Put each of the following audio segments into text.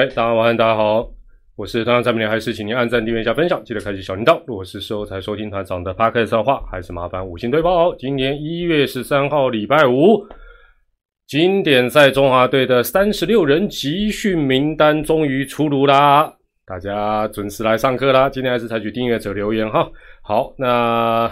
嗨，大家晚安，大家好，我是团长蔡明还是请您按赞、订阅一下分享，记得开启小铃铛。如果是时候才收听团长的 podcast 的话，还是麻烦五星推爆。今年一月十三号礼拜五，经典赛中华队的三十六人集训名单终于出炉啦，大家准时来上课啦。今天还是采取订阅者留言哈。好，那。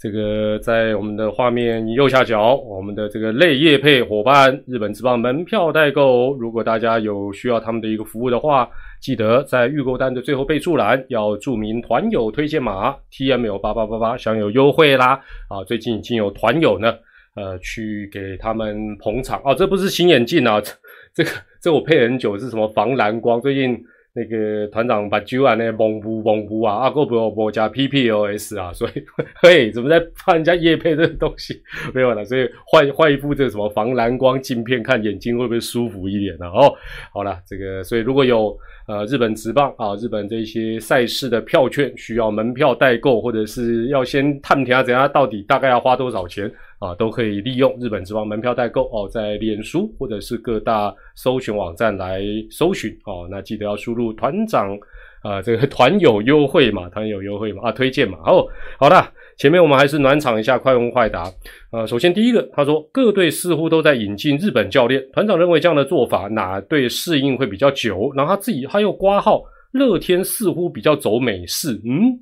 这个在我们的画面右下角，我们的这个类业配伙伴日本之邦门票代购，如果大家有需要他们的一个服务的话，记得在预购单的最后备注栏要注明团友推荐码 T M L 八八八八，享有优惠啦！啊，最近已经有团友呢，呃，去给他们捧场哦，这不是新眼镜啊，这这个这我配很久是什么防蓝光，最近。那个团长把酒啊那蒙布蒙布啊，阿哥不要不加 PPOS 啊，所以 嘿，怎么在怕人家夜配这个东西 没有了？所以换换一副这个什么防蓝光镜片，看眼睛会不会舒服一点呢？哦，好了，这个所以如果有呃日本直棒啊，日本这些赛事的票券需要门票代购，或者是要先探听下怎样到底大概要花多少钱？啊，都可以利用日本之王门票代购哦，在脸书或者是各大搜寻网站来搜寻哦。那记得要输入团长啊，这个 团友优惠嘛，团友优惠嘛啊，推荐嘛。哦，好的，前面我们还是暖场一下，快问快答。呃，首先第一个，他说各队似乎都在引进日本教练，团长认为这样的做法哪队适应会比较久？然后他自己他又挂号，乐天似乎比较走美式，嗯，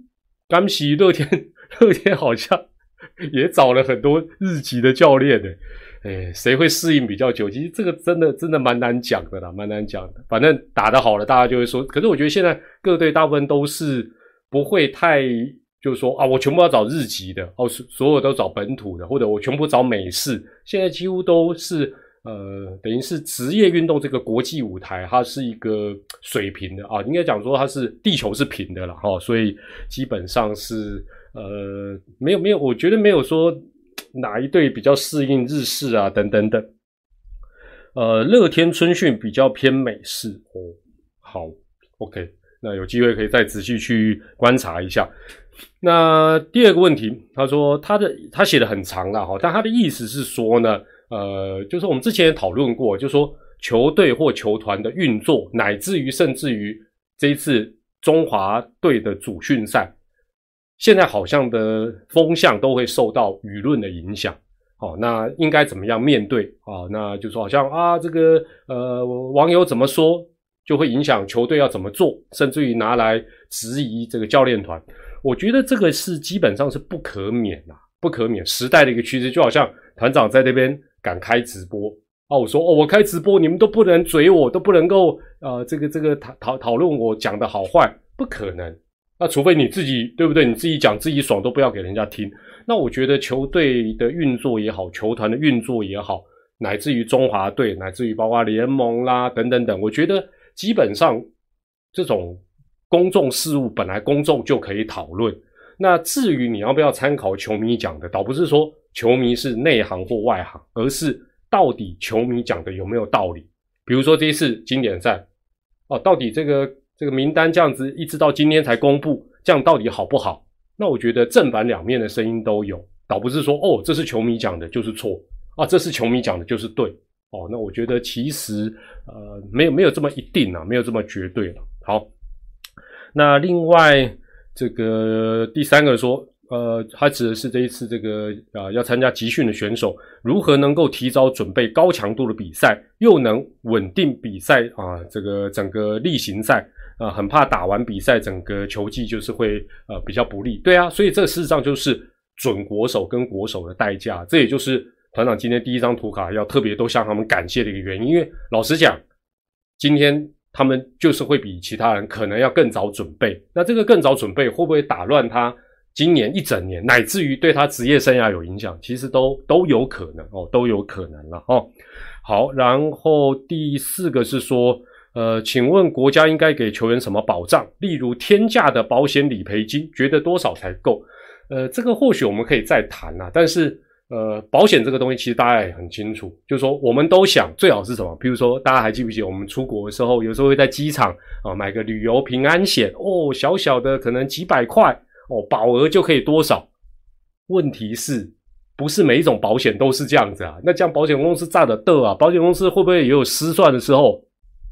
刚喜乐天，乐天好像。也找了很多日籍的教练的，哎，谁会适应比较久？其实这个真的真的蛮难讲的啦，蛮难讲的。反正打得好了，大家就会说。可是我觉得现在各队大部分都是不会太，就是说啊，我全部要找日籍的哦，所所有都找本土的，或者我全部找美式。现在几乎都是呃，等于是职业运动这个国际舞台，它是一个水平的啊，应该讲说它是地球是平的了哈，所以基本上是。呃，没有没有，我觉得没有说哪一队比较适应日式啊，等等等。呃，乐天春训比较偏美式哦。好，OK，那有机会可以再仔细去观察一下。那第二个问题，他说他的他写的很长了哈，但他的意思是说呢，呃，就是我们之前也讨论过，就说球队或球团的运作，乃至于甚至于这一次中华队的主训赛。现在好像的风向都会受到舆论的影响，好，那应该怎么样面对啊？那就说好像啊，这个呃网友怎么说，就会影响球队要怎么做，甚至于拿来质疑这个教练团。我觉得这个是基本上是不可免呐，不可免时代的一个趋势。就好像团长在那边敢开直播啊，我说哦，我开直播，你们都不能嘴我，都不能够呃这个这个讨讨讨论我讲的好坏，不可能。那除非你自己对不对？你自己讲自己爽都不要给人家听。那我觉得球队的运作也好，球团的运作也好，乃至于中华队，乃至于包括联盟啦等等等，我觉得基本上这种公众事务本来公众就可以讨论。那至于你要不要参考球迷讲的，倒不是说球迷是内行或外行，而是到底球迷讲的有没有道理。比如说这一次经典赛，哦，到底这个。这个名单这样子一直到今天才公布，这样到底好不好？那我觉得正反两面的声音都有，倒不是说哦，这是球迷讲的就是错啊，这是球迷讲的就是对哦。那我觉得其实呃没有没有这么一定啊，没有这么绝对了。好，那另外这个第三个说。呃，他指的是这一次这个啊，要参加集训的选手如何能够提早准备高强度的比赛，又能稳定比赛啊？这个整个例行赛啊，很怕打完比赛整个球技就是会呃比较不利。对啊，所以这事实上就是准国手跟国手的代价。这也就是团长今天第一张图卡要特别都向他们感谢的一个原因。因为老实讲，今天他们就是会比其他人可能要更早准备。那这个更早准备会不会打乱他？今年一整年，乃至于对他职业生涯有影响，其实都都有可能哦，都有可能了哦。好，然后第四个是说，呃，请问国家应该给球员什么保障？例如天价的保险理赔金，觉得多少才够？呃，这个或许我们可以再谈啊。但是，呃，保险这个东西其实大家也很清楚，就是说我们都想最好是什么？比如说，大家还记不记得我们出国的时候，有时候会在机场啊买个旅游平安险哦，小小的可能几百块。哦，保额就可以多少？问题是不是每一种保险都是这样子啊？那这样保险公司炸的的啊？保险公司会不会也有失算的时候？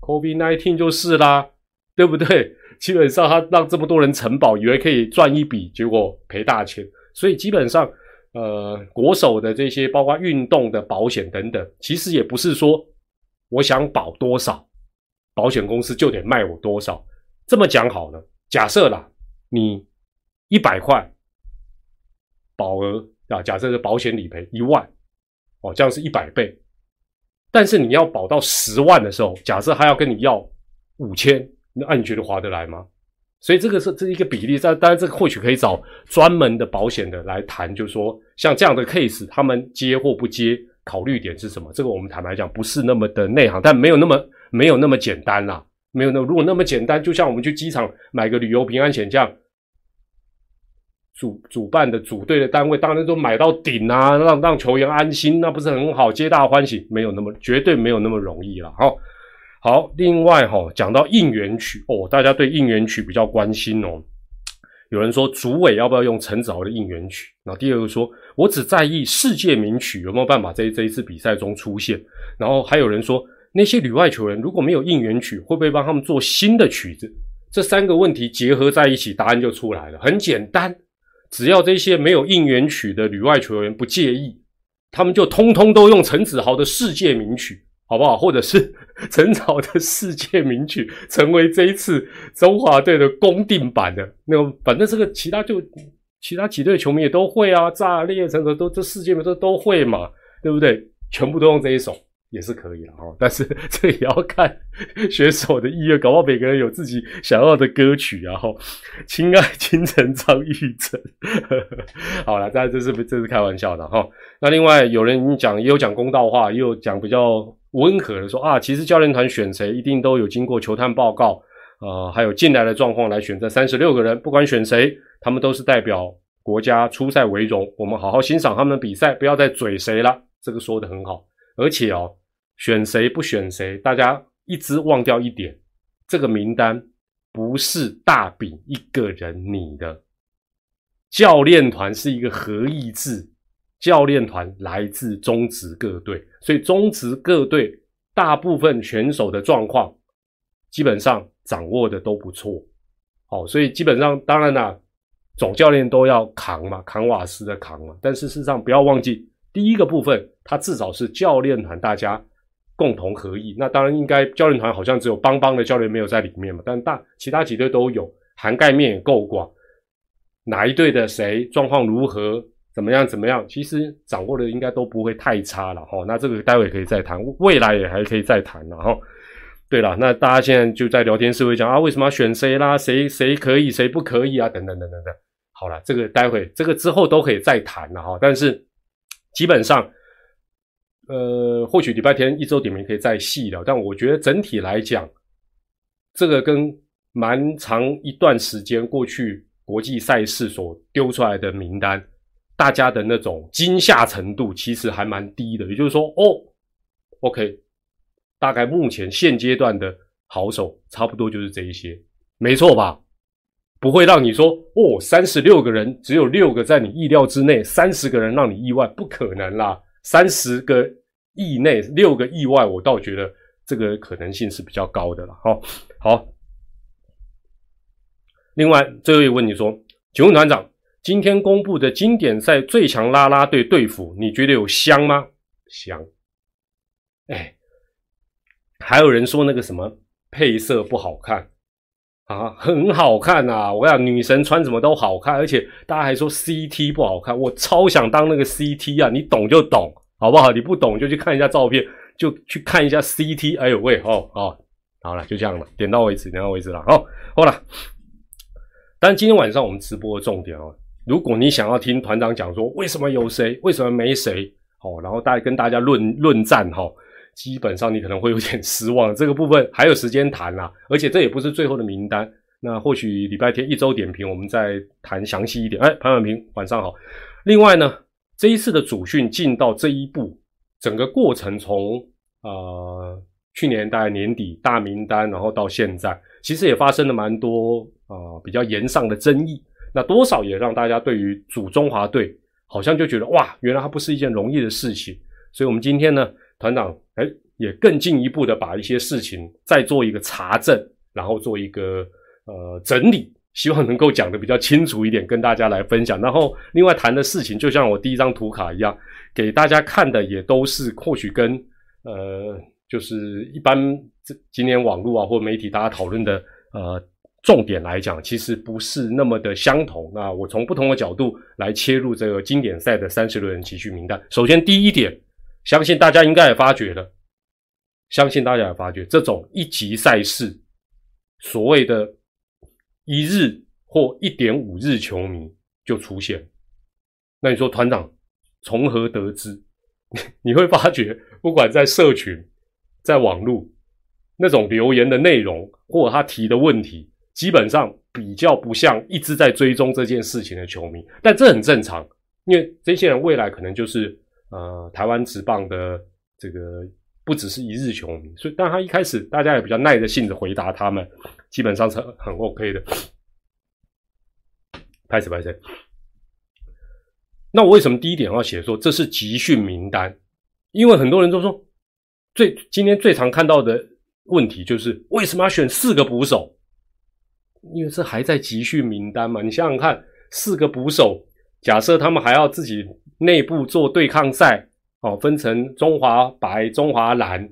，COVID nineteen 就是啦，对不对？基本上他让这么多人承保，以为可以赚一笔，结果赔大钱。所以基本上，呃，国手的这些包括运动的保险等等，其实也不是说我想保多少，保险公司就得卖我多少。这么讲好了，假设啦，你一百块保额啊，假设是保险理赔一万，哦，这样是一百倍。但是你要保到十万的时候，假设他要跟你要五千。那你觉得划得来吗？所以这个是这一个比例，但当然这个或许可以找专门的保险的来谈，就是说像这样的 case，他们接或不接，考虑点是什么？这个我们坦白讲不是那么的内行，但没有那么没有那么简单啦，没有那如果那么简单，就像我们去机场买个旅游平安险这样，主主办的组队的单位当然都买到顶啊，让让球员安心，那不是很好，皆大欢喜，没有那么绝对没有那么容易了，哈。好，另外哈，讲到应援曲哦，大家对应援曲比较关心哦。有人说主委要不要用陈子豪的应援曲？那第二个说，我只在意世界名曲有没有办法在这一次比赛中出现。然后还有人说，那些旅外球员如果没有应援曲，会不会帮他们做新的曲子？这三个问题结合在一起，答案就出来了。很简单，只要这些没有应援曲的旅外球员不介意，他们就通通都用陈子豪的世界名曲。好不好？或者是 陈草的世界名曲，成为这一次中华队的公定版的那，反正这个其他就其他几队球迷也都会啊，炸裂成的都这世界名都都会嘛，对不对？全部都用这一首也是可以了哈。但是 这也要看选手的意愿，搞不好每个人有自己想要的歌曲然后，亲爱金城张玉成，好了，大家这是这是开玩笑的哈。那另外有人讲也有讲公道话，也有讲比较。温和的说啊，其实教练团选谁一定都有经过球探报告，呃，还有进来的状况来选这三十六个人，不管选谁，他们都是代表国家出赛为荣。我们好好欣赏他们的比赛，不要再嘴谁了。这个说的很好，而且哦，选谁不选谁，大家一直忘掉一点，这个名单不是大饼一个人你的，教练团是一个合议制。教练团来自中职各队，所以中职各队大部分选手的状况基本上掌握的都不错。好，所以基本上当然啦，总教练都要扛嘛，扛瓦斯的扛嘛。但是事实上不要忘记，第一个部分他至少是教练团大家共同合意。那当然应该教练团好像只有邦邦的教练没有在里面嘛，但大其他几队都有，涵盖面也够广。哪一队的谁状况如何？怎么样？怎么样？其实掌握的应该都不会太差了哈。那这个待会可以再谈，未来也还可以再谈了哈。对了，那大家现在就在聊天室会讲啊，为什么要选谁啦？谁谁可以，谁不可以啊？等等等等等。好了，这个待会这个之后都可以再谈了哈。但是基本上，呃，或许礼拜天一周点名可以再细聊。但我觉得整体来讲，这个跟蛮长一段时间过去国际赛事所丢出来的名单。大家的那种惊吓程度其实还蛮低的，也就是说，哦，OK，大概目前现阶段的好手差不多就是这一些，没错吧？不会让你说，哦，三十六个人只有六个在你意料之内，三十个人让你意外，不可能啦！三十个意内六个意外，我倒觉得这个可能性是比较高的了。好，好。另外，最后一个问题说，请问团长。今天公布的经典赛最强拉拉队队服，你觉得有香吗？香。哎，还有人说那个什么配色不好看啊，很好看呐！我讲女神穿什么都好看，而且大家还说 CT 不好看，我超想当那个 CT 啊！你懂就懂，好不好？你不懂就去看一下照片，就去看一下 CT。哎呦喂，哦哦，好了，就这样了，点到为止，点到为止了。好，好了。但今天晚上我们直播的重点哦。如果你想要听团长讲说为什么有谁，为什么没谁，哦，然后大家跟大家论论战哈，基本上你可能会有点失望。这个部分还有时间谈啦，而且这也不是最后的名单。那或许礼拜天一周点评，我们再谈详细一点。哎，潘婉平，晚上好。另外呢，这一次的主训进到这一步，整个过程从呃去年大概年底大名单，然后到现在，其实也发生了蛮多啊比较严上的争议。那多少也让大家对于组中华队好像就觉得哇，原来它不是一件容易的事情。所以，我们今天呢，团长哎也更进一步的把一些事情再做一个查证，然后做一个呃整理，希望能够讲的比较清楚一点，跟大家来分享。然后另外谈的事情，就像我第一张图卡一样，给大家看的也都是或许跟呃就是一般这今年网络啊或媒体大家讨论的呃重点来讲，其实不是那么的相同。那我从不同的角度来切入这个经典赛的三十轮集训名单。首先第一点。相信大家应该也发觉了，相信大家也发觉，这种一级赛事，所谓的一日或一点五日球迷就出现。那你说团长从何得知？你会发觉，不管在社群、在网络那种留言的内容，或他提的问题，基本上比较不像一直在追踪这件事情的球迷。但这很正常，因为这些人未来可能就是。呃，台湾职棒的这个不只是一日球迷，所以但他一开始大家也比较耐着性子回答他们，基本上是很 OK 的。拍谁拍谁？那我为什么第一点要写说这是集训名单？因为很多人都说，最今天最常看到的问题就是为什么要选四个捕手？因为这还在集训名单嘛？你想想看，四个捕手，假设他们还要自己。内部做对抗赛，哦，分成中华白、中华蓝，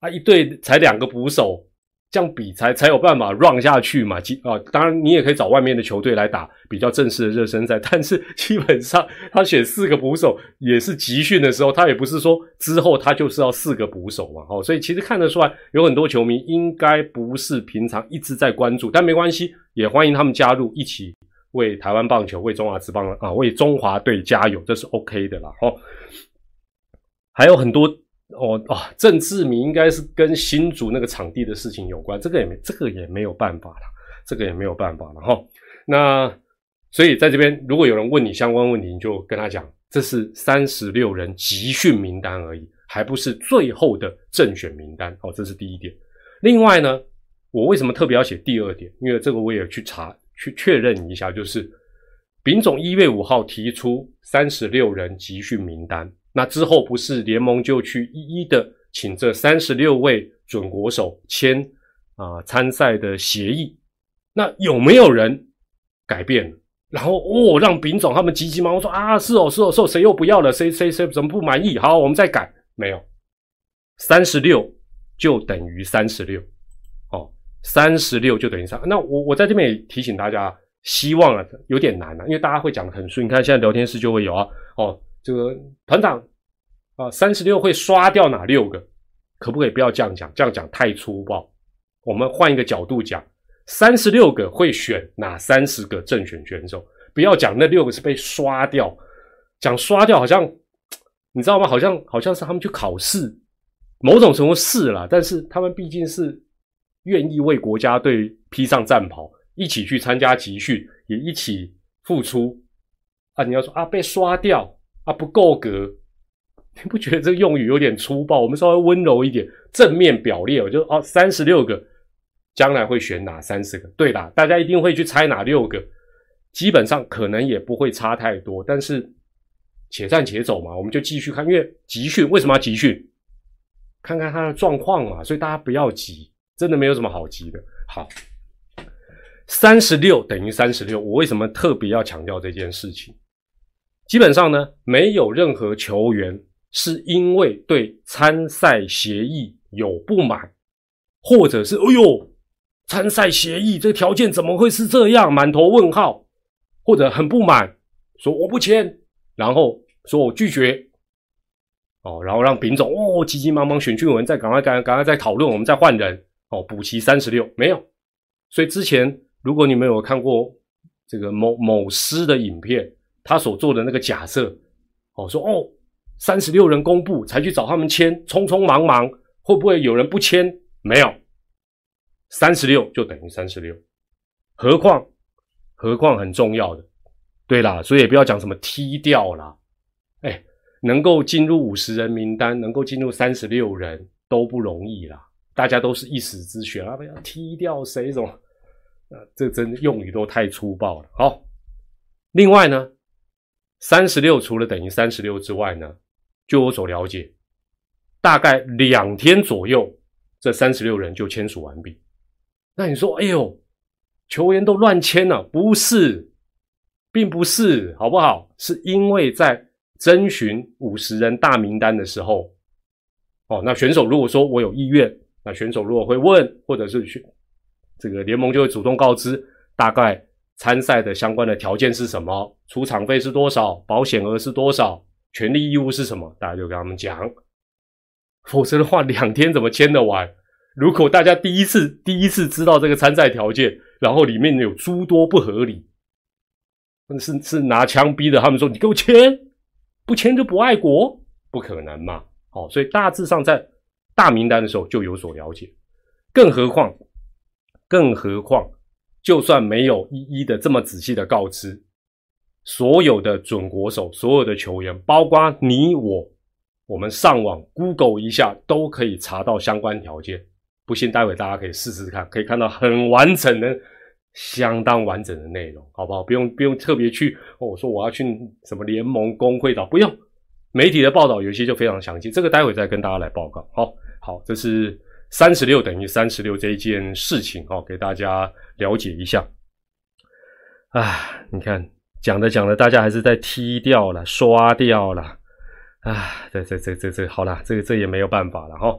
啊，一队才两个捕手，这样比才才有办法 run 下去嘛。基啊，当然你也可以找外面的球队来打比较正式的热身赛，但是基本上他选四个捕手也是集训的时候，他也不是说之后他就是要四个捕手嘛。哦，所以其实看得出来，有很多球迷应该不是平常一直在关注，但没关系，也欢迎他们加入一起。为台湾棒球、为中华职棒啊，为中华队加油，这是 OK 的啦。哦，还有很多哦啊，郑志明应该是跟新竹那个场地的事情有关，这个也没这个也没有办法了，这个也没有办法了哈。那所以在这边，如果有人问你相关问题，你就跟他讲，这是三十六人集训名单而已，还不是最后的正选名单哦。这是第一点。另外呢，我为什么特别要写第二点？因为这个我也去查。去确认一下，就是丙总一月五号提出三十六人集训名单，那之后不是联盟就去一一的请这三十六位准国手签啊参赛的协议，那有没有人改变？然后哦，让丙总他们急急忙忙说啊，是哦是哦是哦，谁又不要了？谁谁谁怎么不满意？好，我们再改。没有，三十六就等于三十六。三十六就等于三，那我我在这边也提醒大家，希望啊有点难啊，因为大家会讲的很顺。你看现在聊天室就会有啊，哦，这个团长啊，三十六会刷掉哪六个？可不可以不要这样讲？这样讲太粗暴。我们换一个角度讲，三十六个会选哪三十个正选选手？不要讲那六个是被刷掉，讲刷掉好像你知道吗？好像好像是他们去考试，某种程度是啦，但是他们毕竟是。愿意为国家队披上战袍，一起去参加集训，也一起付出啊！你要说啊，被刷掉啊，不够格，你不觉得这个用语有点粗暴？我们稍微温柔一点，正面表列，我就哦，三十六个，将来会选哪三十个？对啦，大家一定会去猜哪六个，基本上可能也不会差太多。但是且战且走嘛，我们就继续看，因为集训为什么要集训？看看他的状况嘛，所以大家不要急。真的没有什么好急的。好，三十六等于三十六。我为什么特别要强调这件事情？基本上呢，没有任何球员是因为对参赛协议有不满，或者是“哎呦，参赛协议这个条件怎么会是这样？”满头问号，或者很不满，说我不签，然后说我拒绝。哦，然后让丙总哦急急忙忙选俊文，再赶快赶赶快再讨论，我们再换人。哦，补齐三十六没有，所以之前如果你们有看过这个某某师的影片，他所做的那个假设，哦，说哦三十六人公布才去找他们签，匆匆忙忙会不会有人不签？没有，三十六就等于三十六，何况何况很重要的，对啦，所以也不要讲什么踢掉啦，哎，能够进入五十人名单，能够进入三十六人都不容易啦。大家都是一时之选啊！不要踢掉谁？什么？呃，这真的用语都太粗暴了。好，另外呢，三十六除了等于三十六之外呢，就我所了解，大概两天左右，这三十六人就签署完毕。那你说，哎呦，球员都乱签了？不是，并不是，好不好？是因为在征询五十人大名单的时候，哦，那选手如果说我有意愿，那选手如果会问，或者是去这个联盟就会主动告知，大概参赛的相关的条件是什么，出场费是多少，保险额是多少，权利义务是什么，大家就跟他们讲。否则的话，两天怎么签得完？如果大家第一次第一次知道这个参赛条件，然后里面有诸多不合理，是是拿枪逼的，他们说你给我签，不签就不爱国，不可能嘛？好，所以大致上在大名单的时候就有所了解，更何况，更何况，就算没有一一的这么仔细的告知，所有的准国手，所有的球员，包括你我。我们上网 Google 一下都可以查到相关条件，不信待会大家可以试试看，可以看到很完整的、相当完整的内容，好不好？不用不用特别去哦，我说我要去什么联盟工会的，不用。媒体的报道有些就非常详细，这个待会再跟大家来报告。好，好，这是三十六等于三十六这一件事情哦，给大家了解一下。啊，你看讲着讲着，大家还是在踢掉了、刷掉了。啊，这这这这这好了，这个这也没有办法了哈。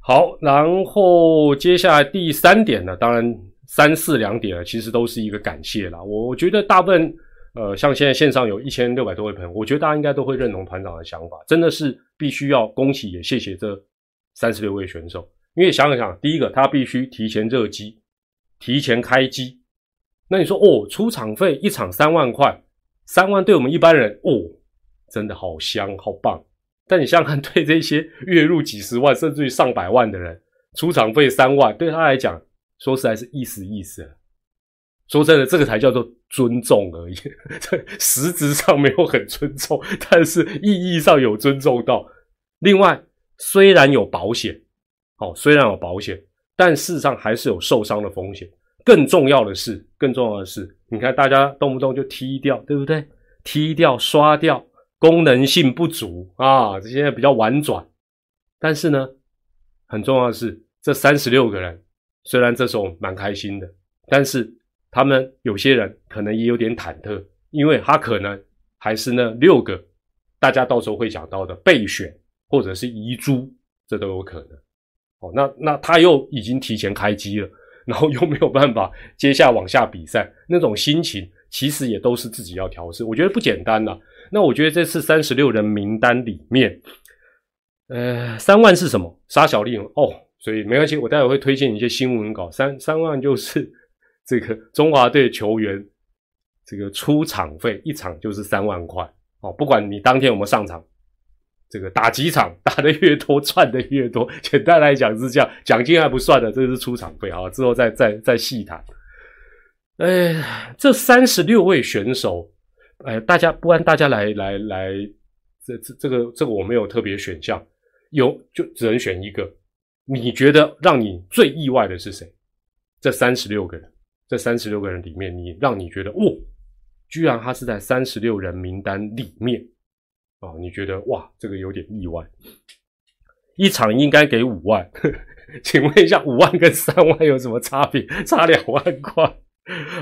好，然后接下来第三点呢，当然三四两点其实都是一个感谢啦。我觉得大部分呃，像现在线上有一千六百多位朋友，我觉得大家应该都会认同团长的想法，真的是必须要恭喜也谢谢这三十六位选手，因为想想，第一个他必须提前热机，提前开机。那你说哦，出场费一场三万块，三万对我们一般人哦。真的好香好棒，但你想想看，对这些月入几十万甚至于上百万的人，出场费三万，对他来讲，说实在是意思意思。说真的，这个才叫做尊重而已，这实质上没有很尊重，但是意义上有尊重到。另外，虽然有保险，哦，虽然有保险，但事实上还是有受伤的风险。更重要的是，更重要的是，你看大家动不动就踢掉，对不对？踢掉、刷掉。功能性不足啊，这些比较婉转。但是呢，很重要的是，这三十六个人虽然这时候蛮开心的，但是他们有些人可能也有点忐忑，因为他可能还是那六个大家到时候会讲到的备选或者是遗珠，这都有可能。哦，那那他又已经提前开机了，然后又没有办法接下往下比赛，那种心情其实也都是自己要调试。我觉得不简单呐。那我觉得这次三十六人名单里面，呃，三万是什么？沙小丽哦，所以没关系，我待会会推荐一些新闻稿。三三万就是这个中华队球员这个出场费，一场就是三万块哦。不管你当天有没有上场，这个打几场 打的越多，赚的越多。简单来讲是这样，奖金还不算的，这是出场费啊。之后再再再细谈。哎，这三十六位选手。哎，大家不然大家来来来，这这这个这个我没有特别选项，有就只能选一个。你觉得让你最意外的是谁？这三十六个人，这三十六个人里面，你让你觉得，哦，居然他是在三十六人名单里面啊？你觉得哇，这个有点意外。一场应该给五万，请问一下，五万跟三万有什么差别？差两万块。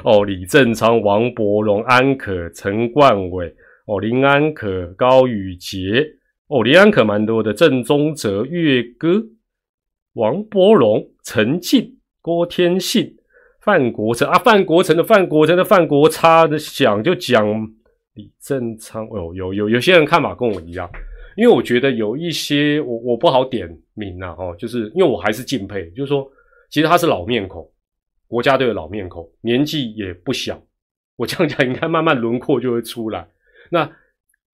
哦，李正昌、王伯荣、安可、陈冠伟，哦，林安可、高宇杰，哦，林安可蛮多的，郑宗哲、岳歌、王伯荣、陈静、郭天信、范国成啊，范国成的范国成的范国差的讲就讲李正昌，哦，有有有些人看法跟我一样，因为我觉得有一些我我不好点名啊，哦，就是因为我还是敬佩，就是说其实他是老面孔。国家队的老面孔，年纪也不小。我这样讲，应该慢慢轮廓就会出来。那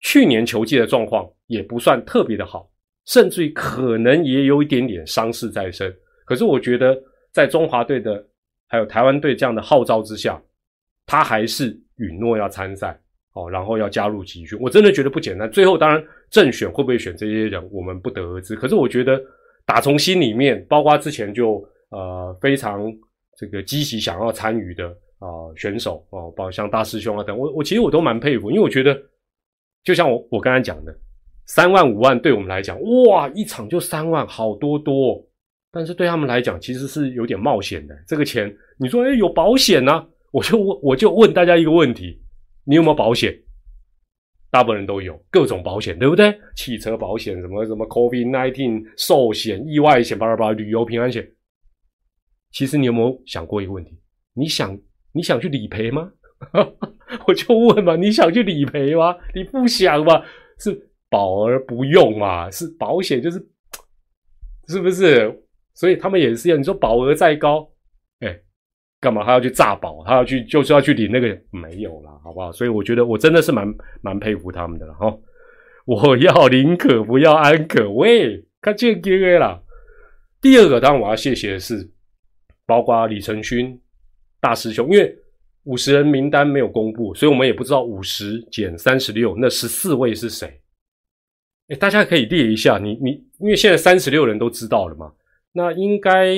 去年球季的状况也不算特别的好，甚至于可能也有一点点伤势在身。可是我觉得，在中华队的还有台湾队这样的号召之下，他还是允诺要参赛哦，然后要加入集训。我真的觉得不简单。最后当然正选会不会选这些人，我们不得而知。可是我觉得打从心里面，包括之前就呃非常。这个积极想要参与的啊选手哦，包括像大师兄啊等，我我其实我都蛮佩服，因为我觉得就像我我刚才讲的，三万五万对我们来讲，哇，一场就三万，好多多。但是对他们来讲，其实是有点冒险的。这个钱，你说，哎，有保险呢？我就问，我就问大家一个问题：你有没有保险？大部分人都有各种保险，对不对？汽车保险，什么什么 COVID nineteen 寿险、意外险，巴拉巴拉，旅游平安险。其实你有没有想过一个问题？你想你想去理赔吗？我就问嘛，你想去理赔吗？你不想嘛？是保而不用嘛？是保险就是，是不是？所以他们也是一样。你说保额再高，干嘛他要去诈保？他要去就是要去领那个没有了，好不好？所以我觉得我真的是蛮蛮佩服他们的了哈。我要宁可不要安可，喂，看见 G A 了。第二个，当然我要谢谢的是，包括李承勋大师兄，因为。五十人名单没有公布，所以我们也不知道五十减三十六那十四位是谁。哎，大家可以列一下，你你，因为现在三十六人都知道了嘛，那应该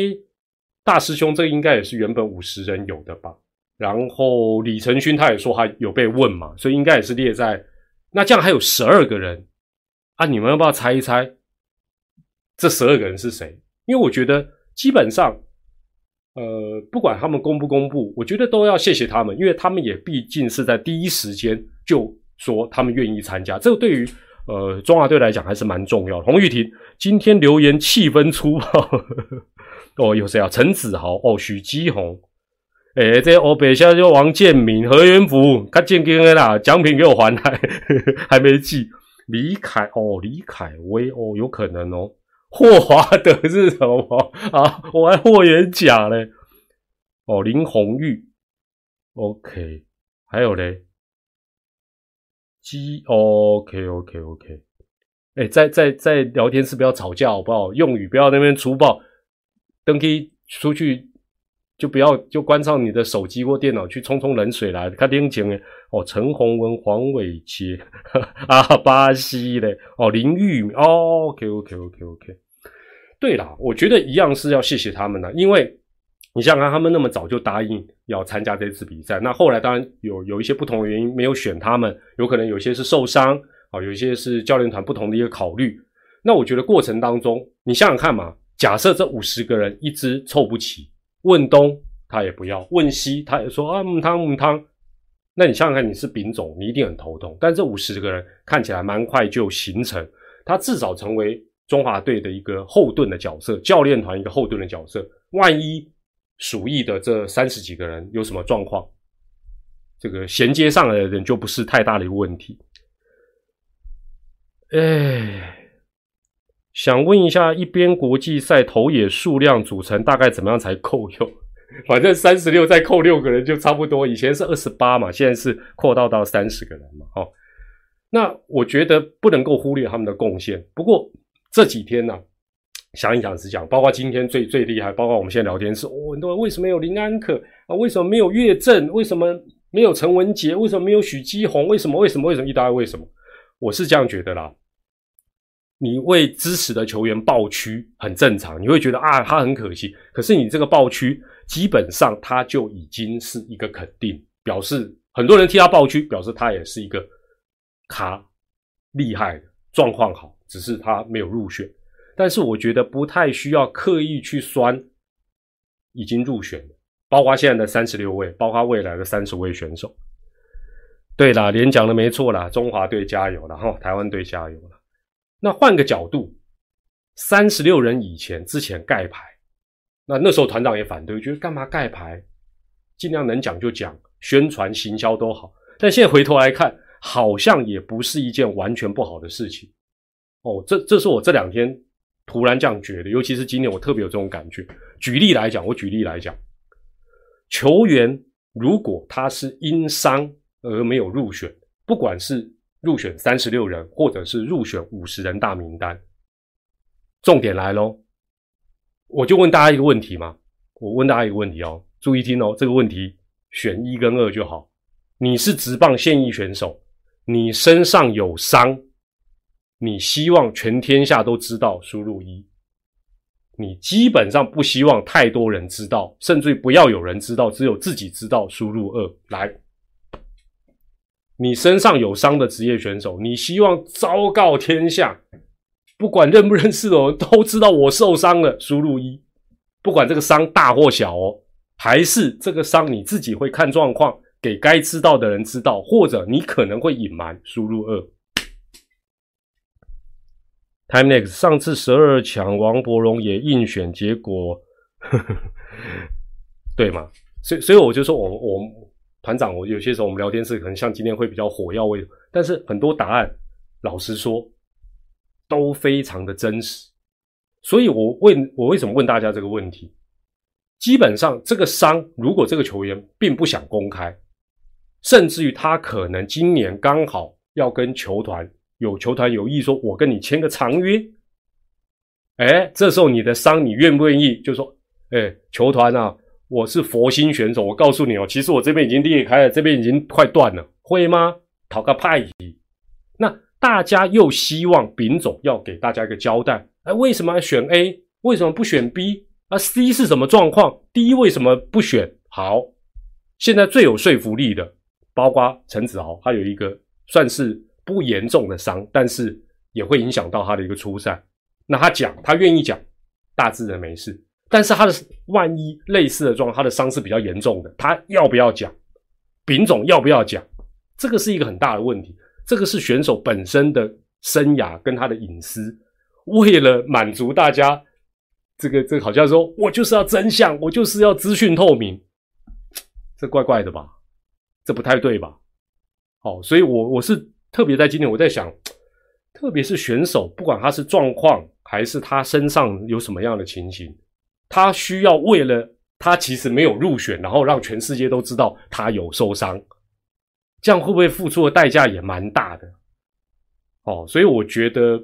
大师兄这应该也是原本五十人有的吧？然后李承勋他也说他有被问嘛，所以应该也是列在那这样还有十二个人啊，你们要不要猜一猜这十二个人是谁？因为我觉得基本上。呃，不管他们公不公布，我觉得都要谢谢他们，因为他们也毕竟是在第一时间就说他们愿意参加，这个对于呃中华队来讲还是蛮重要的。洪玉婷今天留言气氛粗暴，哦，有谁啊？陈子豪，哦，许基宏，哎，这欧北下就王建民、何元福，看建根啦，奖品给我还来，还没寄。李凯，哦，李凯威，哦，有可能哦。霍华德是什么啊？我还霍元甲嘞。哦，林红玉，OK，还有嘞，G OK OK OK，哎，在在在聊天室不要吵架好不好？用语不要那边粗暴，登机出去就不要就关上你的手机或电脑去冲冲冷水来。看电影诶，哦，陈宏文、黄伟杰啊，巴西嘞，哦，林玉哦，OK OK OK OK。对啦，我觉得一样是要谢谢他们的，因为你想想看，他们那么早就答应要参加这次比赛，那后来当然有有一些不同的原因没有选他们，有可能有些是受伤啊，有一些是教练团不同的一个考虑。那我觉得过程当中，你想想看嘛，假设这五十个人一直凑不齐，问东他也不要，问西他也说啊母汤母汤，那你想想看，你是丙种，你一定很头痛。但这五十个人看起来蛮快就形成，他至少成为。中华队的一个后盾的角色，教练团一个后盾的角色。万一鼠疫的这三十几个人有什么状况，这个衔接上来的人就不是太大的一个问题。哎，想问一下，一边国际赛投野数量组成大概怎么样才够用？反正三十六再扣六个人就差不多。以前是二十八嘛，现在是扩到到三十个人嘛。哦，那我觉得不能够忽略他们的贡献。不过。这几天呢，想一想是讲，包括今天最最厉害，包括我们现在聊天是，很多人为什么有林安可啊？为什么没有岳正？为什么没有陈文杰？为什么没有许基宏？为什么？为什么？为什么？一大堆为什么？我是这样觉得啦。你为支持的球员爆区很正常，你会觉得啊，他很可惜。可是你这个爆区，基本上他就已经是一个肯定，表示很多人替他爆区，表示他也是一个卡厉害的状况好。只是他没有入选，但是我觉得不太需要刻意去酸已经入选的，包括现在的三十六位，包括未来的三十位选手。对啦，连讲的没错啦，中华队加油了哈，台湾队加油了。那换个角度，三十六人以前之前盖牌，那那时候团长也反对，觉得干嘛盖牌，尽量能讲就讲，宣传行销都好。但现在回头来看，好像也不是一件完全不好的事情。哦，这这是我这两天突然这样觉得，尤其是今年我特别有这种感觉。举例来讲，我举例来讲，球员如果他是因伤而没有入选，不管是入选三十六人，或者是入选五十人大名单，重点来喽，我就问大家一个问题嘛，我问大家一个问题哦，注意听哦，这个问题选一跟二就好。你是职棒现役选手，你身上有伤。你希望全天下都知道输入一，你基本上不希望太多人知道，甚至于不要有人知道，只有自己知道输入二。来，你身上有伤的职业选手，你希望昭告天下，不管认不认识的人都知道我受伤了，输入一。不管这个伤大或小哦，还是这个伤你自己会看状况，给该知道的人知道，或者你可能会隐瞒，输入二。Time next，上次十二强王伯荣也应选，结果 对吗？所以所以我就说，我我。团长，我有些时候我们聊天是可能像今天会比较火药味，但是很多答案，老实说都非常的真实。所以我问，我为什么问大家这个问题？基本上这个伤，如果这个球员并不想公开，甚至于他可能今年刚好要跟球团有球团有意说，我跟你签个长约，哎，这时候你的伤，你愿不愿意？就说，哎，球团啊。我是佛心选手，我告诉你哦，其实我这边已经裂开了，这边已经快断了，会吗？讨个派那大家又希望丙总要给大家一个交代，哎，为什么选 A？为什么不选 B？啊，C 是什么状况？D 为什么不选？好，现在最有说服力的，包括陈子豪，他有一个算是不严重的伤，但是也会影响到他的一个出赛。那他讲，他愿意讲，大致的没事。但是他的万一类似的状况，他的伤是比较严重的，他要不要讲？丙总要不要讲？这个是一个很大的问题。这个是选手本身的生涯跟他的隐私。为了满足大家，这个这个好像说我就是要真相，我就是要资讯透明，这怪怪的吧？这不太对吧？好，所以我我是特别在今天我在想，特别是选手，不管他是状况还是他身上有什么样的情形。他需要为了他其实没有入选，然后让全世界都知道他有受伤，这样会不会付出的代价也蛮大的？哦，所以我觉得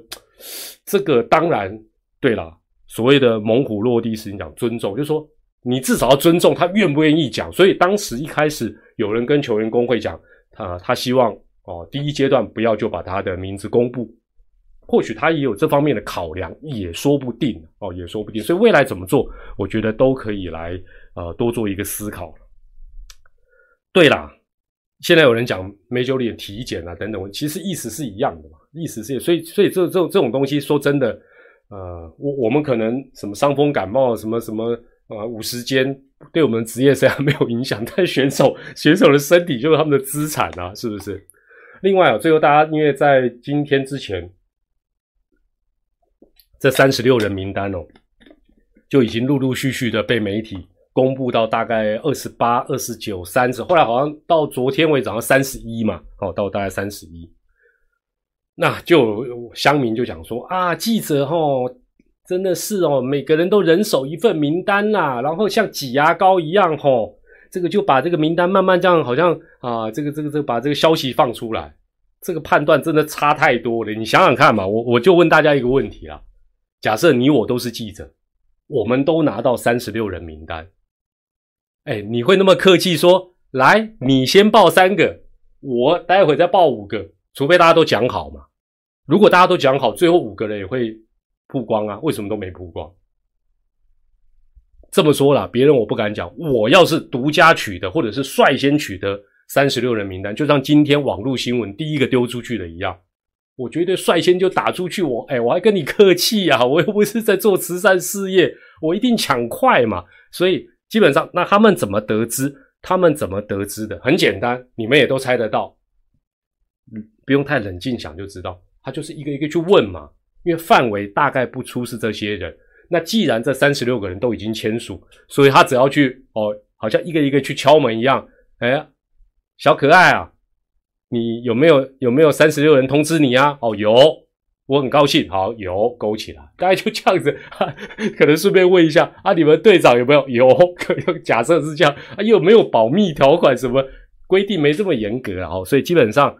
这个当然对了。所谓的猛虎落地是你讲尊重，就是说你至少要尊重他愿不愿意讲。所以当时一开始有人跟球员工会讲，他他希望哦第一阶段不要就把他的名字公布。或许他也有这方面的考量，也说不定哦，也说不定。所以未来怎么做，我觉得都可以来呃多做一个思考。对啦，现在有人讲 Major League 体检啊等等，其实意思是一样的嘛，意思是所以所以这这这种东西说真的，呃，我我们可能什么伤风感冒什么什么呃五十肩对我们职业生涯没有影响，但选手选手的身体就是他们的资产啊，是不是？另外啊，最后大家因为在今天之前。这三十六人名单哦，就已经陆陆续续的被媒体公布到大概二十八、二十九、三十，后来好像到昨天为止好像三十一嘛，哦，到大概三十一，那就乡民就讲说啊，记者哦，真的是哦，每个人都人手一份名单呐，然后像挤牙膏一样吼，这个就把这个名单慢慢这样，好像啊，这个这个这个把这个消息放出来，这个判断真的差太多了。你想想看嘛，我我就问大家一个问题啊。假设你我都是记者，我们都拿到三十六人名单，哎，你会那么客气说，来，你先报三个，我待会再报五个，除非大家都讲好嘛。如果大家都讲好，最后五个人也会曝光啊？为什么都没曝光？这么说啦，别人我不敢讲，我要是独家取得，或者是率先取得三十六人名单，就像今天网络新闻第一个丢出去的一样。我绝对率先就打出去，我哎，我还跟你客气呀，我又不是在做慈善事业，我一定抢快嘛。所以基本上，那他们怎么得知？他们怎么得知的？很简单，你们也都猜得到，嗯，不用太冷静想就知道，他就是一个一个去问嘛。因为范围大概不出是这些人，那既然这三十六个人都已经签署，所以他只要去哦，好像一个一个去敲门一样，哎，小可爱啊。你有没有有没有三十六人通知你啊？哦，有，我很高兴。好，有勾起来，大概就这样子。可能顺便问一下啊，你们队长有没有？有，可 假设是这样啊，有没有保密条款？什么规定没这么严格啊？所以基本上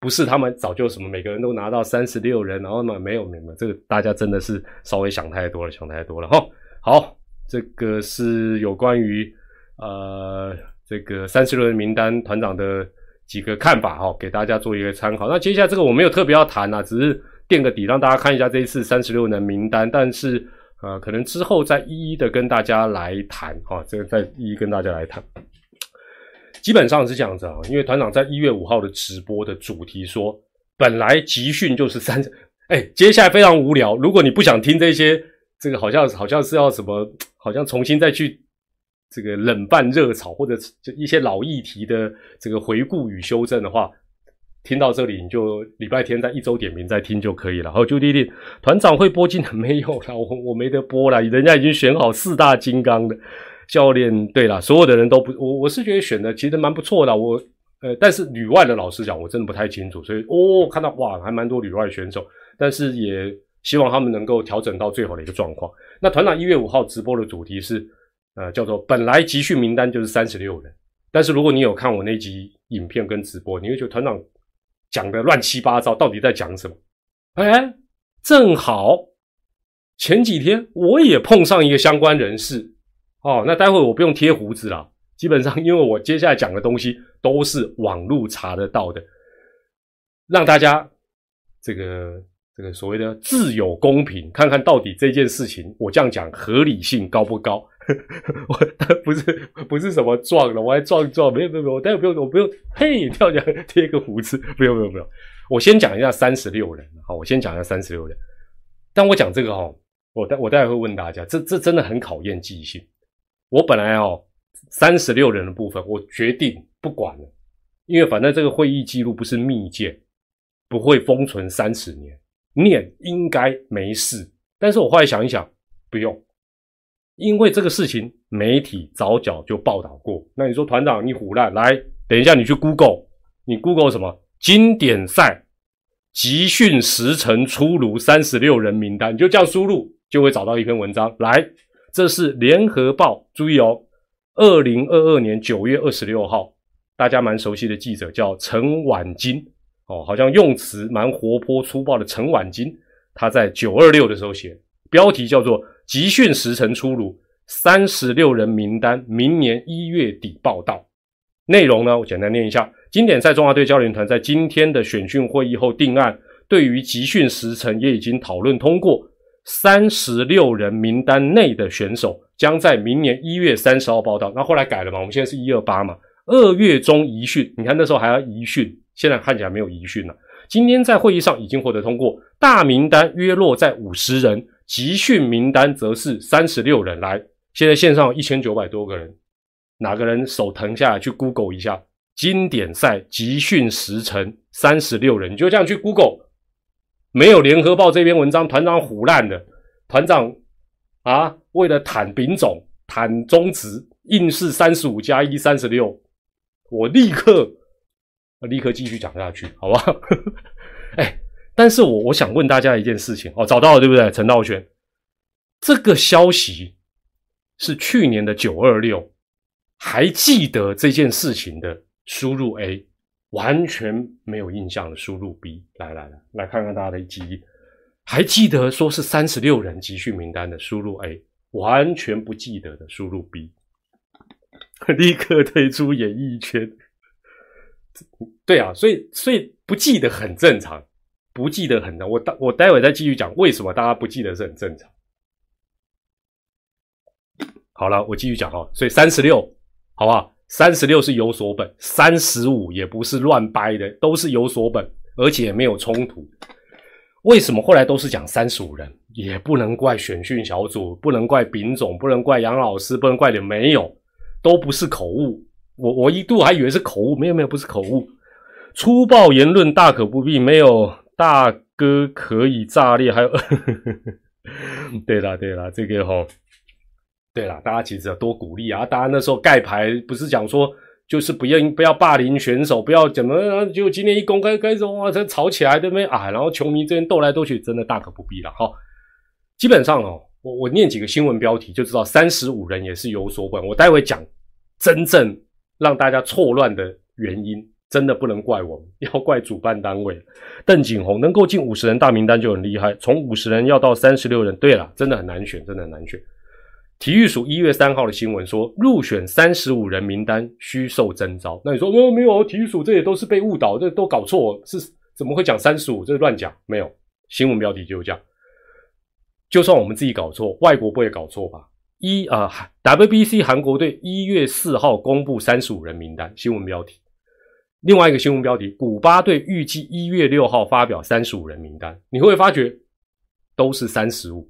不是他们早就什么每个人都拿到三十六人，然后呢没有没有，这个大家真的是稍微想太多了，想太多了哈。好，这个是有关于呃这个三十六人名单团长的。几个看法哈，给大家做一个参考。那接下来这个我没有特别要谈啊，只是垫个底，让大家看一下这一次三十六人名单。但是呃，可能之后再一一的跟大家来谈哈，这个再一一跟大家来谈。基本上是这样子啊，因为团长在一月五号的直播的主题说，本来集训就是三，哎，接下来非常无聊。如果你不想听这些，这个好像好像是要什么，好像重新再去这个冷饭热炒或者就一些老议题的这个回顾与修正的话，听到这里你就礼拜天在一周点名再听就可以了。好，朱弟弟，团长会播金的没有了，我我没得播了，人家已经选好四大金刚的。教练对了，所有的人都不，我我是觉得选的其实蛮不错的。我呃，但是旅外的老师讲，我真的不太清楚。所以哦，看到哇，还蛮多旅外选手，但是也希望他们能够调整到最好的一个状况。那团长一月五号直播的主题是呃，叫做本来集训名单就是三十六人，但是如果你有看我那集影片跟直播，你会觉得团长讲的乱七八糟，到底在讲什么？哎，正好前几天我也碰上一个相关人士。哦，那待会我不用贴胡子了。基本上，因为我接下来讲的东西都是网络查得到的，让大家这个这个所谓的自有公平，看看到底这件事情我这样讲合理性高不高？我不是不是什么撞了，我还撞撞，没有没有没有，我待会不用我不用嘿跳起来贴个胡子，不用不用不用。我先讲一下三十六人，好，我先讲一下三十六人。但我讲这个哈，我待我待会会问大家，这这真的很考验记性。我本来哦，三十六人的部分，我决定不管了，因为反正这个会议记录不是密件，不会封存三十年，念应该没事。但是我后来想一想，不用，因为这个事情媒体早早就报道过。那你说团长你胡乱来，等一下你去 Google，你 Google 什么经典赛集训时辰出炉三十六人名单，你就这样输入，就会找到一篇文章来。这是联合报，注意哦，二零二二年九月二十六号，大家蛮熟悉的记者叫陈婉金，哦，好像用词蛮活泼粗暴的陈婉金，他在九二六的时候写，标题叫做《集训时程出炉，三十六人名单明年一月底报道》，内容呢，我简单念一下：经典赛中华队教练团在今天的选训会议后定案，对于集训时程也已经讨论通过。三十六人名单内的选手将在明年一月三十号报道。那后来改了嘛？我们现在是一二八嘛？二月中移训，你看那时候还要移训，现在看起来没有移训了。今天在会议上已经获得通过，大名单约落在五十人，集训名单则是三十六人。来，现在线上一千九百多个人，哪个人手疼下来去 Google 一下经典赛集训时程三十六人，你就这样去 Google。没有联合报这篇文章，团长虎烂的，团长啊，为了坦丙种、坦中职，硬是三十五加一三十六，我立刻立刻继续讲下去，好吧？哎，但是我我想问大家一件事情哦，找到了对不对？陈道轩，这个消息是去年的九二六，还记得这件事情的，输入 A。完全没有印象的输入 B，来来来，来看看大家的记忆，还记得说是三十六人集训名单的输入 A，完全不记得的输入 B，立刻退出演艺圈。对啊，所以所以不记得很正常，不记得很正。我待我待会再继续讲为什么大家不记得是很正常。好了，我继续讲哦。所以三十六，好不好？三十六是有所本，三十五也不是乱掰的，都是有所本，而且没有冲突。为什么后来都是讲三十五人？也不能怪选训小组，不能怪丙总，不能怪杨老师，不能怪你没有，都不是口误。我我一度还以为是口误，没有没有，不是口误。粗暴言论大可不必，没有大哥可以炸裂。还有，对啦对啦，这个哈。对啦，大家其实要多鼓励啊！大家那时候盖牌不是讲说，就是不要不要霸凌选手，不要怎么，就今天一公开开始哇，这吵起来对不对啊？然后球迷这边斗来斗去，真的大可不必了哈。基本上哦，我我念几个新闻标题就知道，三十五人也是有所本。我待会讲真正让大家错乱的原因，真的不能怪我们，要怪主办单位。邓景洪能够进五十人大名单就很厉害，从五十人要到三十六人，对了，真的很难选，真的很难选。体育署一月三号的新闻说，入选三十五人名单需受征召。那你说，呃，没有，体育署这也都是被误导，这都搞错，是怎么会讲三十五？这乱讲，没有新闻标题就是这样。就算我们自己搞错，外国不会搞错吧？一啊，WBC 韩国队一月四号公布三十五人名单新闻标题。另外一个新闻标题，古巴队预计一月六号发表三十五人名单。你会发觉都是三十五？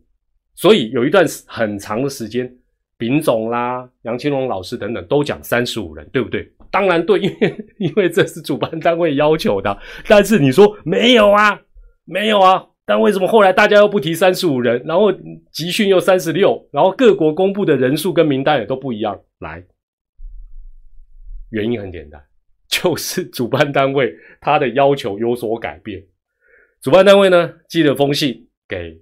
所以有一段很长的时间，丙总啦、杨青龙老师等等都讲三十五人，对不对？当然对，因为因为这是主办单位要求的。但是你说没有啊，没有啊？但为什么后来大家又不提三十五人？然后集训又三十六，然后各国公布的人数跟名单也都不一样？来，原因很简单。就是主办单位他的要求有所改变，主办单位呢寄了封信给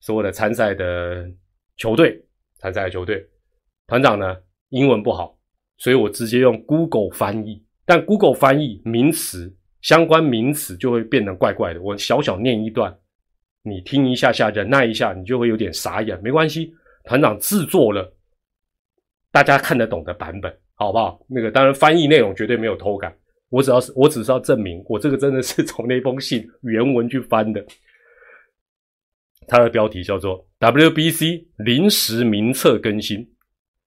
所有的参赛的球队，参赛的球队团长呢英文不好，所以我直接用 Google 翻译，但 Google 翻译名词相关名词就会变得怪怪的。我小小念一段，你听一下下，忍耐一下，你就会有点傻眼。没关系，团长制作了大家看得懂的版本。好不好？那个当然，翻译内容绝对没有偷改。我只要是，我只是要证明，我这个真的是从那封信原文去翻的。它的标题叫做 “WBC 临时名册更新”，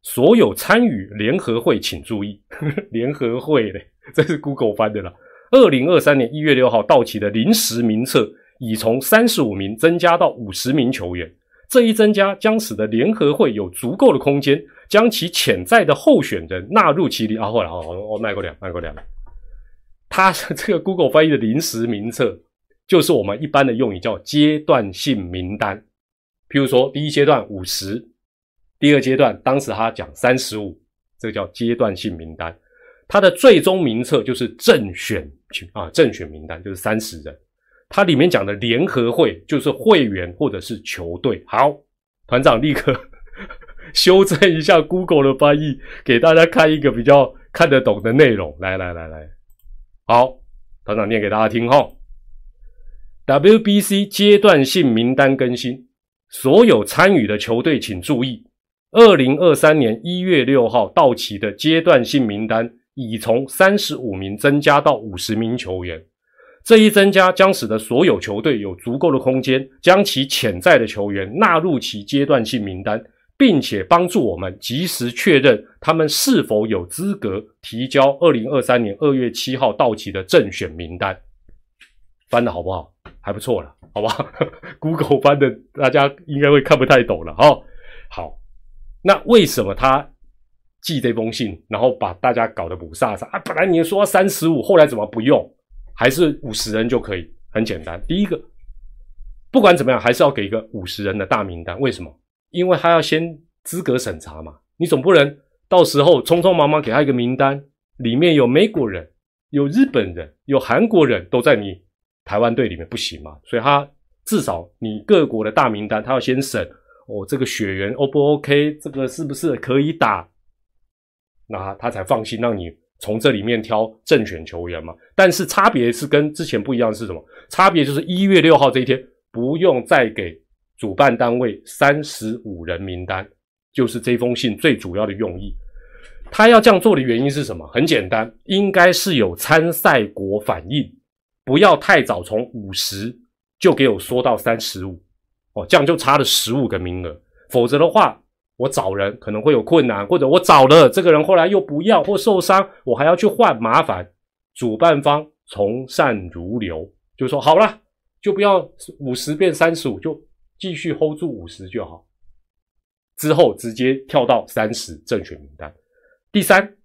所有参与联合会请注意。联合会的，这是 Google 翻的了。二零二三年一月六号到期的临时名册已从三十五名增加到五十名球员。这一增加将使得联合会有足够的空间。将其潜在的候选人纳入其里啊，后来哦，我卖过两，卖过两。他这个 Google 翻译的临时名册，就是我们一般的用语叫阶段性名单。譬如说，第一阶段五十，第二阶段当时他讲三十五，这个叫阶段性名单。它的最终名册就是正选啊，正选名单就是三十人。它里面讲的联合会就是会员或者是球队。好，团长立刻。修正一下 Google 的翻译，给大家看一个比较看得懂的内容。来来来来，好，团长念给大家听哈。WBC 阶段性名单更新，所有参与的球队请注意：二零二三年一月六号到期的阶段性名单已从三十五名增加到五十名球员。这一增加将使得所有球队有足够的空间，将其潜在的球员纳入其阶段性名单。并且帮助我们及时确认他们是否有资格提交二零二三年二月七号到期的正选名单。翻的好不好？还不错了，好不好？Google 翻的大家应该会看不太懂了哈。好，那为什么他寄这封信，然后把大家搞得不飒飒啊？本来你说三十五，后来怎么不用？还是五十人就可以？很简单，第一个，不管怎么样，还是要给一个五十人的大名单。为什么？因为他要先资格审查嘛，你总不能到时候匆匆忙忙给他一个名单，里面有美国人、有日本人、有韩国人都在你台湾队里面不行嘛？所以他至少你各国的大名单，他要先审哦，这个血缘 O 不 OK，这个是不是可以打？那他才放心让你从这里面挑正选球员嘛。但是差别是跟之前不一样是什么？差别就是一月六号这一天不用再给。主办单位三十五人名单，就是这封信最主要的用意。他要这样做的原因是什么？很简单，应该是有参赛国反应，不要太早从五十就给我缩到三十五哦，这样就差了十五个名额。否则的话，我找人可能会有困难，或者我找了这个人后来又不要或受伤，我还要去换，麻烦。主办方从善如流，就说好了，就不要五十变三十五，就。继续 hold 住五十就好，之后直接跳到三十正选名单。第三，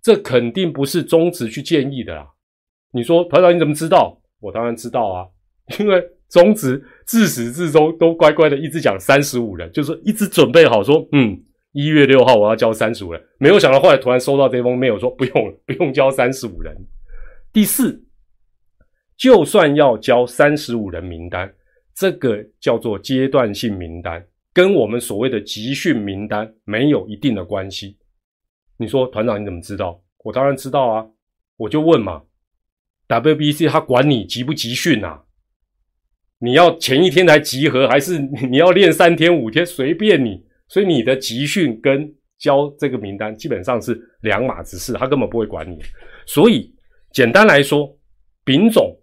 这肯定不是中职去建议的啦。你说团长你怎么知道？我当然知道啊，因为中职自始至终都乖乖的一直讲三十五人，就是一直准备好说，嗯，一月六号我要交三十五人。没有想到后来突然收到这封 mail 说不用了，不用交三十五人。第四，就算要交三十五人名单。这个叫做阶段性名单，跟我们所谓的集训名单没有一定的关系。你说团长你怎么知道？我当然知道啊，我就问嘛。WBC 他管你集不集训啊？你要前一天才集合，还是 你要练三天五天随便你？所以你的集训跟交这个名单基本上是两码子事，他根本不会管你。所以简单来说，丙种。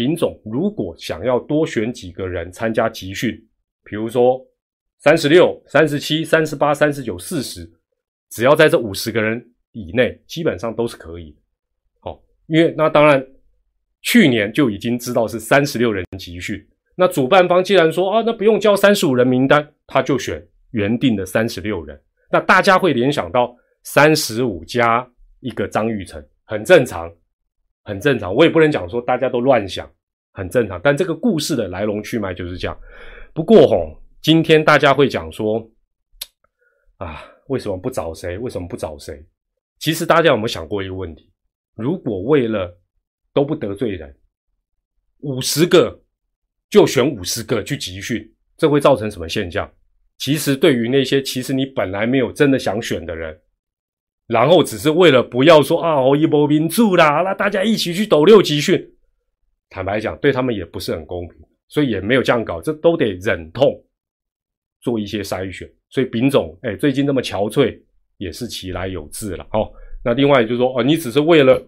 丙总如果想要多选几个人参加集训，比如说三十六、三十七、三十八、三十九、四十，只要在这五十个人以内，基本上都是可以。好，因为那当然去年就已经知道是三十六人集训，那主办方既然说啊，那不用交三十五人名单，他就选原定的三十六人。那大家会联想到三十五加一个张玉成，很正常，很正常。我也不能讲说大家都乱想，很正常。但这个故事的来龙去脉就是这样。不过吼。今天大家会讲说，啊，为什么不找谁？为什么不找谁？其实大家有没有想过一个问题？如果为了都不得罪人，五十个就选五十个去集训，这会造成什么现象？其实对于那些其实你本来没有真的想选的人，然后只是为了不要说啊，我一波民住啦，那大家一起去斗六集训，坦白讲，对他们也不是很公平，所以也没有这样搞，这都得忍痛。做一些筛选，所以丙种哎，最近这么憔悴，也是其来有自了哦。那另外就是说哦，你只是为了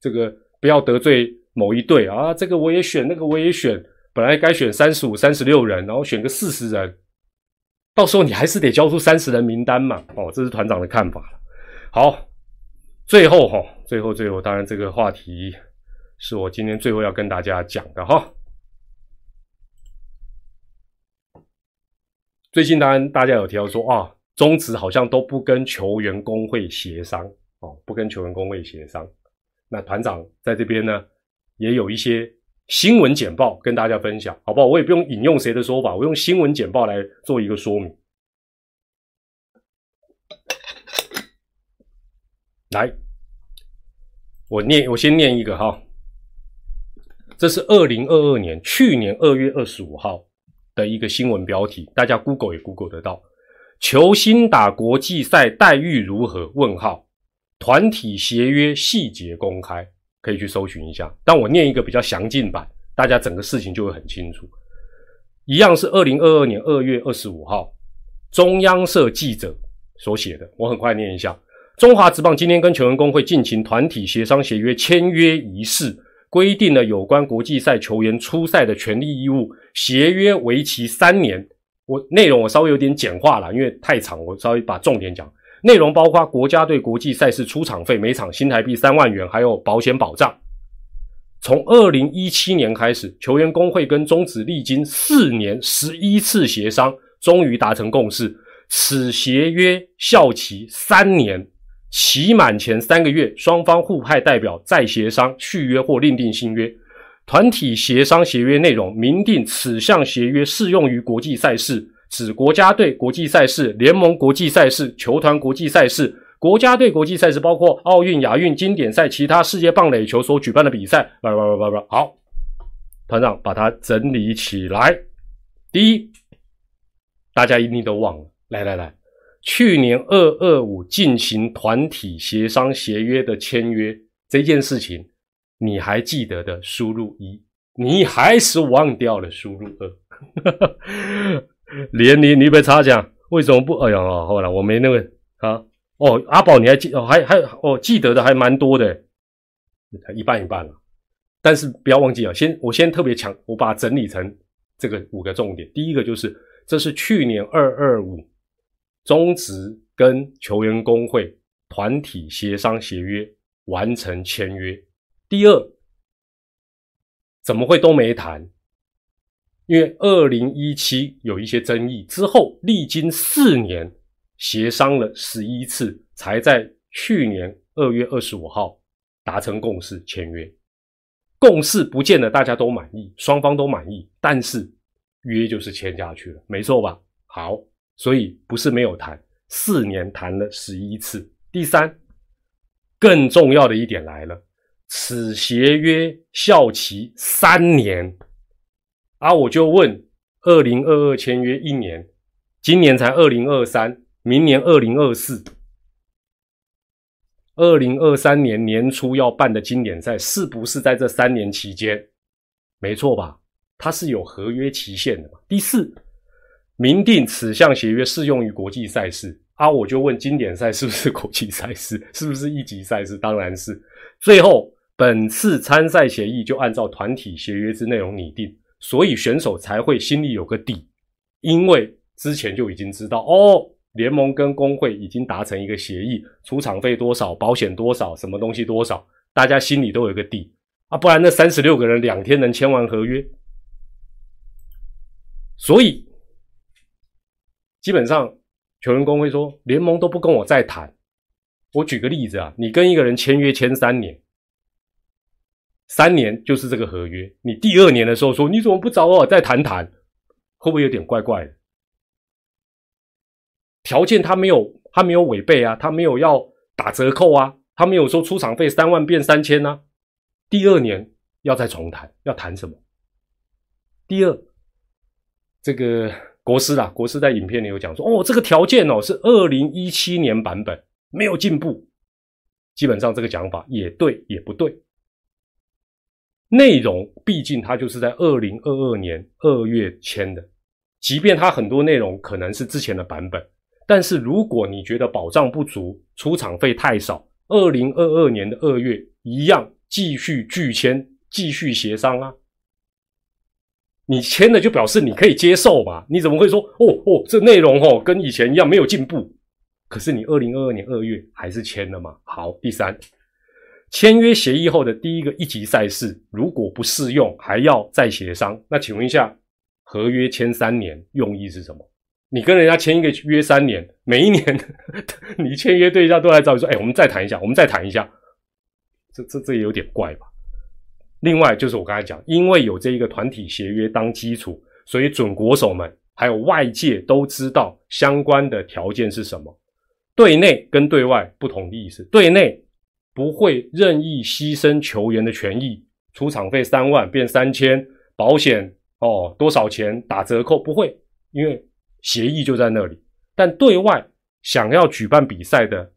这个不要得罪某一队啊，这个我也选，那个我也选，本来该选三十五、三十六人，然后选个四十人，到时候你还是得交出三十人名单嘛。哦，这是团长的看法了好，最后哈，最后最后，当然这个话题是我今天最后要跟大家讲的哈。最近当然大家有提到说啊，中职好像都不跟球员工会协商哦，不跟球员工会协商。那团长在这边呢，也有一些新闻简报跟大家分享，好不好？我也不用引用谁的说法，我用新闻简报来做一个说明。来，我念，我先念一个哈，这是二零二二年去年二月二十五号。的一个新闻标题，大家 Google 也 Google 得到。球星打国际赛待遇如何？问号。团体协约细节公开，可以去搜寻一下。但我念一个比较详尽版，大家整个事情就会很清楚。一样是二零二二年二月二十五号，中央社记者所写的。我很快念一下：中华职棒今天跟球员工会进行团体协商协约签约仪式。规定了有关国际赛球员出赛的权利义务，协约为期三年。我内容我稍微有点简化了，因为太长，我稍微把重点讲。内容包括国家队国际赛事出场费每场新台币三万元，还有保险保障。从二零一七年开始，球员工会跟中职历经四年十一次协商，终于达成共识，此协约效期三年。期满前三个月，双方互派代表再协商续约或另订新约。团体协商协约内容明定，此项协约适用于国际赛事，指国家队国际赛事、联盟国际赛事、球团国际赛事、国家队国际赛事，包括奥运、亚运、经典赛、其他世界棒垒球所举办的比赛。叭叭叭叭叭，好，团长把它整理起来。第一，大家一定都忘了，来来来。去年二二五进行团体协商协约的签约这件事情，你还记得的？输入一，你还是忘掉了输入二。连你你被插讲，为什么不？哎呀，后来，我没那个啊。哦，阿宝你还记？哦，还还哦，记得的还蛮多的，一半一半了。但是不要忘记啊，先我先特别强，我把它整理成这个五个重点。第一个就是，这是去年二二五。中职跟球员工会团体协商协约完成签约。第二，怎么会都没谈？因为二零一七有一些争议，之后历经四年协商了十一次，才在去年二月二十五号达成共识签约。共识不见得大家都满意，双方都满意，但是约就是签下去了，没错吧？好。所以不是没有谈，四年谈了十一次。第三，更重要的一点来了，此协约效期三年。啊，我就问，二零二二签约一年，今年才二零二三，明年二零二四，二零二三年年初要办的经典赛，是不是在这三年期间？没错吧？它是有合约期限的嘛？第四。明定此项协约适用于国际赛事啊，我就问经典赛是不是国际赛事，是不是一级赛事？当然是。最后，本次参赛协议就按照团体协约之内容拟定，所以选手才会心里有个底，因为之前就已经知道哦，联盟跟工会已经达成一个协议，出场费多少，保险多少，什么东西多少，大家心里都有个底啊，不然那三十六个人两天能签完合约？所以基本上球员工会说，联盟都不跟我再谈。我举个例子啊，你跟一个人签约签三年，三年就是这个合约，你第二年的时候说你怎么不找我再谈谈，会不会有点怪怪的？条件他没有，他没有违背啊，他没有要打折扣啊，他没有说出场费三万变三千呢。第二年要再重谈，要谈什么？第二，这个国师啊，国师在影片里有讲说，哦，这个条件哦是二零一七年版本。没有进步，基本上这个讲法也对也不对。内容毕竟它就是在二零二二年二月签的，即便它很多内容可能是之前的版本，但是如果你觉得保障不足，出场费太少，二零二二年的二月一样继续拒签，继续协商啊。你签了就表示你可以接受嘛？你怎么会说哦哦这内容哦跟以前一样没有进步？可是你二零二二年二月还是签了嘛？好，第三，签约协议后的第一个一级赛事如果不适用，还要再协商。那请问一下，合约签三年用意是什么？你跟人家签一个约三年，每一年 你签约对象都来找你说：“哎，我们再谈一下，我们再谈一下。”这这这也有点怪吧？另外就是我刚才讲，因为有这一个团体协约当基础，所以准国手们还有外界都知道相关的条件是什么。对内跟对外不同的意思。对内不会任意牺牲球员的权益，出场费三万变三千，保险哦多少钱打折扣不会，因为协议就在那里。但对外想要举办比赛的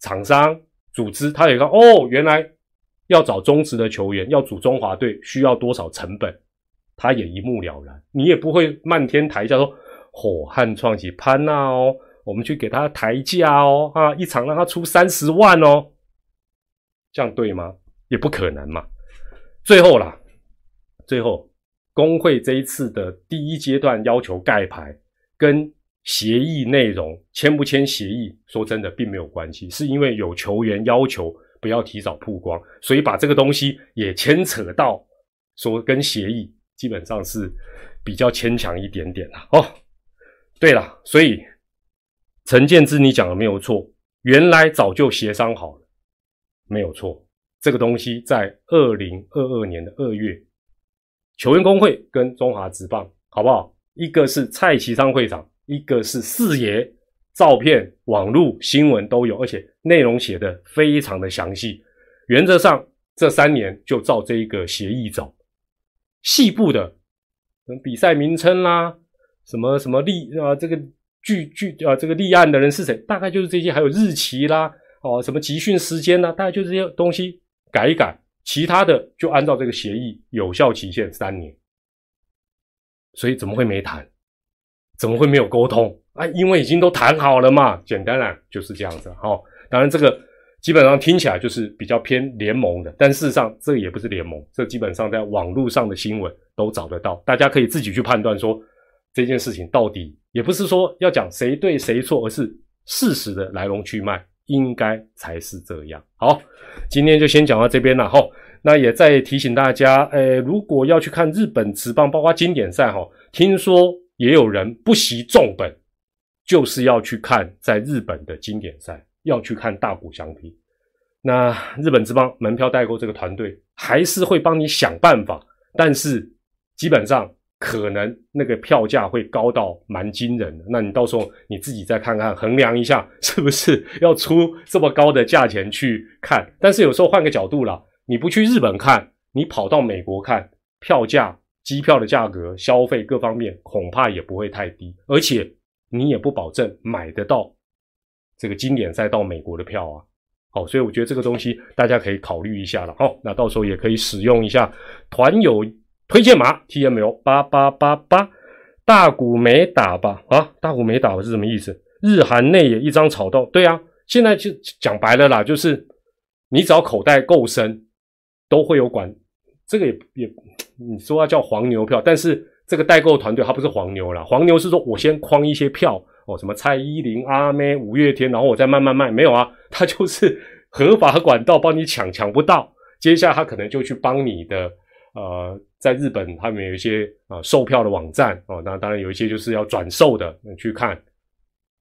厂商组织，他也看哦，原来要找中职的球员，要组中华队需要多少成本，他也一目了然。你也不会漫天台下说，火汉创起潘娜哦。我们去给他抬价哦，啊，一场让他出三十万哦，这样对吗？也不可能嘛。最后啦，最后工会这一次的第一阶段要求盖牌，跟协议内容签不签协议，说真的并没有关系，是因为有球员要求不要提早曝光，所以把这个东西也牵扯到，说跟协议基本上是比较牵强一点点啦。哦，对了，所以。陈建之，你讲的没有错，原来早就协商好了，没有错。这个东西在二零二二年的二月，球员工会跟中华职棒，好不好？一个是蔡其昌会长，一个是四爷，照片、网络新闻都有，而且内容写的非常的详细。原则上，这三年就照这一个协议走。细部的，比赛名称啦，什么什么立啊，这个。具具啊，这个立案的人是谁？大概就是这些，还有日期啦，哦，什么集训时间呢？大概就是这些东西改一改，其他的就按照这个协议有效期限三年。所以怎么会没谈？怎么会没有沟通啊？因为已经都谈好了嘛。简单来就是这样子。好，当然这个基本上听起来就是比较偏联盟的，但事实上这也不是联盟，这基本上在网络上的新闻都找得到，大家可以自己去判断说这件事情到底。也不是说要讲谁对谁错，而是事实的来龙去脉，应该才是这样。好，今天就先讲到这边了哈。那也再提醒大家，诶，如果要去看日本职棒，包括经典赛哈，听说也有人不惜重本，就是要去看在日本的经典赛，要去看大谷翔平。那日本之邦门票代购这个团队还是会帮你想办法，但是基本上。可能那个票价会高到蛮惊人的，那你到时候你自己再看看，衡量一下是不是要出这么高的价钱去看。但是有时候换个角度啦，你不去日本看，你跑到美国看，票价、机票的价格、消费各方面恐怕也不会太低，而且你也不保证买得到这个经典赛到美国的票啊。好，所以我觉得这个东西 大家可以考虑一下了。好，那到时候也可以使用一下团友。推荐码 T M L 八八八八，大股没打吧？啊，大股没打吧是什么意思？日韩内也一张炒到，对啊，现在就讲白了啦，就是你只要口袋够深，都会有管。这个也也，你说要叫黄牛票，但是这个代购团队他不是黄牛啦，黄牛是说我先框一些票哦，什么蔡依林、阿妹、五月天，然后我再慢慢卖，没有啊，他就是合法管道帮你抢，抢不到，接下来他可能就去帮你的呃，在日本他们有一些啊售票的网站哦，那当然有一些就是要转售的，你去看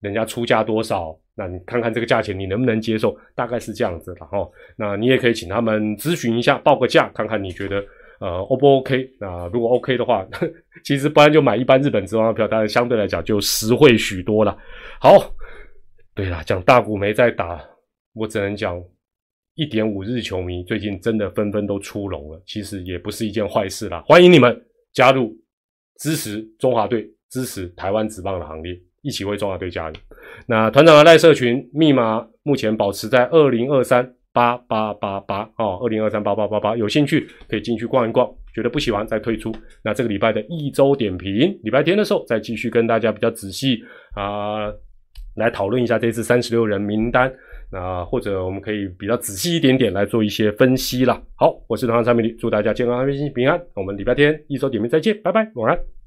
人家出价多少，那你看看这个价钱你能不能接受，大概是这样子的哈。那你也可以请他们咨询一下，报个价，看看你觉得。呃，O 不 OK？那如果 OK 的话，其实不然就买一般日本直航的票，当然相对来讲就实惠许多了。好，对了，讲大股没在打，我只能讲一点五日球迷最近真的纷纷都出笼了，其实也不是一件坏事啦。欢迎你们加入支持中华队、支持台湾职棒的行列，一起为中华队加油。那团长的赖社群密码目前保持在二零二三。八八八八哦，二零二三八八八八，有兴趣可以进去逛一逛，觉得不喜欢再退出。那这个礼拜的一周点评，礼拜天的时候再继续跟大家比较仔细啊来讨论一下这次三十六人名单，那或者我们可以比较仔细一点点来做一些分析啦。好，我是团长蔡美丽，祝大家健康、安心、平安。我们礼拜天一周点评再见，拜拜，晚安。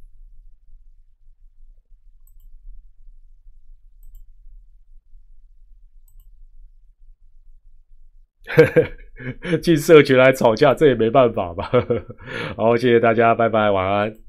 进社群来吵架，这也没办法吧。好，谢谢大家，拜拜，晚安。